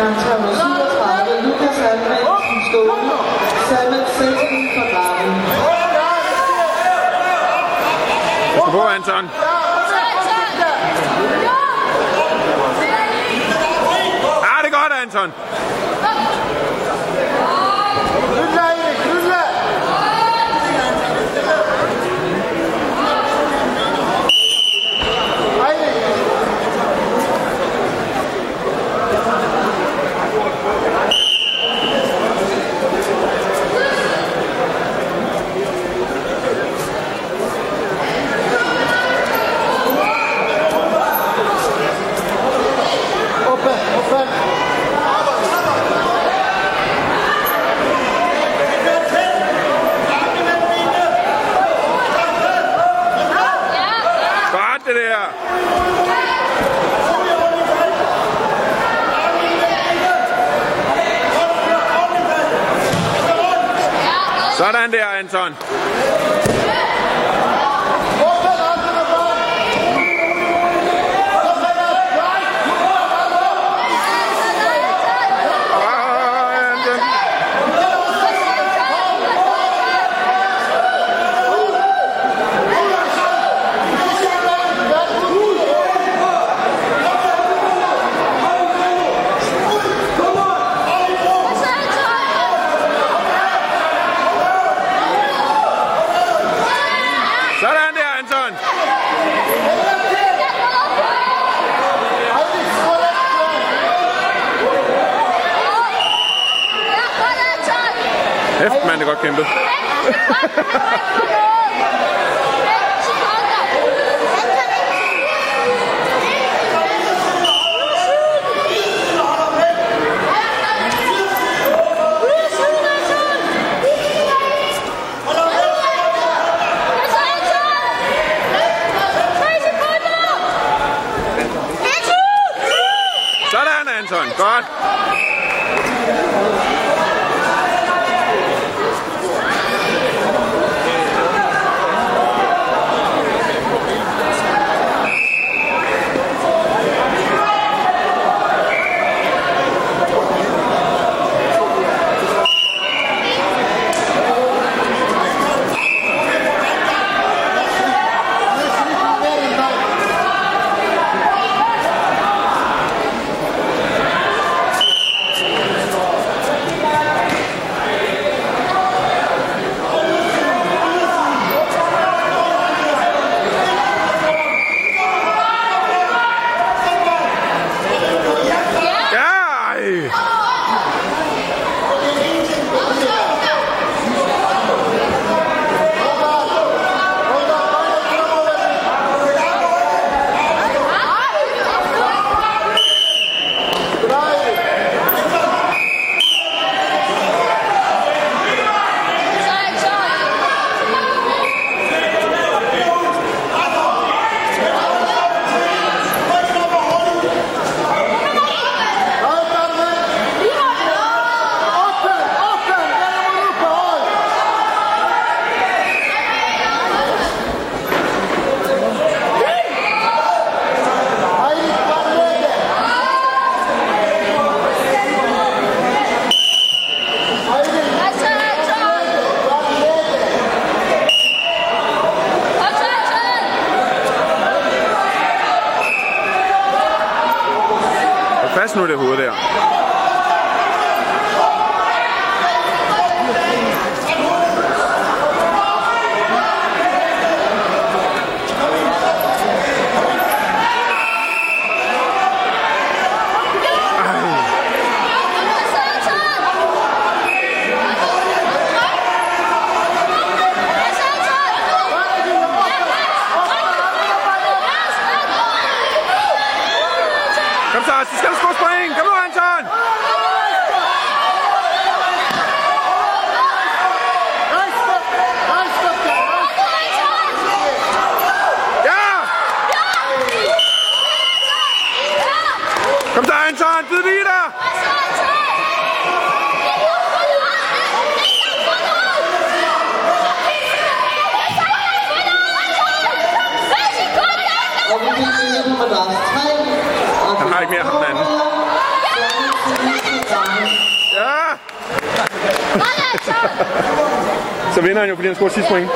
337, Lukas Halmandsen stående, Samet Sætten for Graven. Pas på, Anton. Ah, det er godt, Anton. Good Sådan der, Anton. Oppe, andre barn. Ah, Anton. Sådan der, Anton. Erik, skål Hæft, mand, det er godt kæmpet. Sådan, Anton. Godt. Hold fast nu det hoved der. 咁就按站自立啦。他们面很冷。啊！这边呢，有不点过去 swing。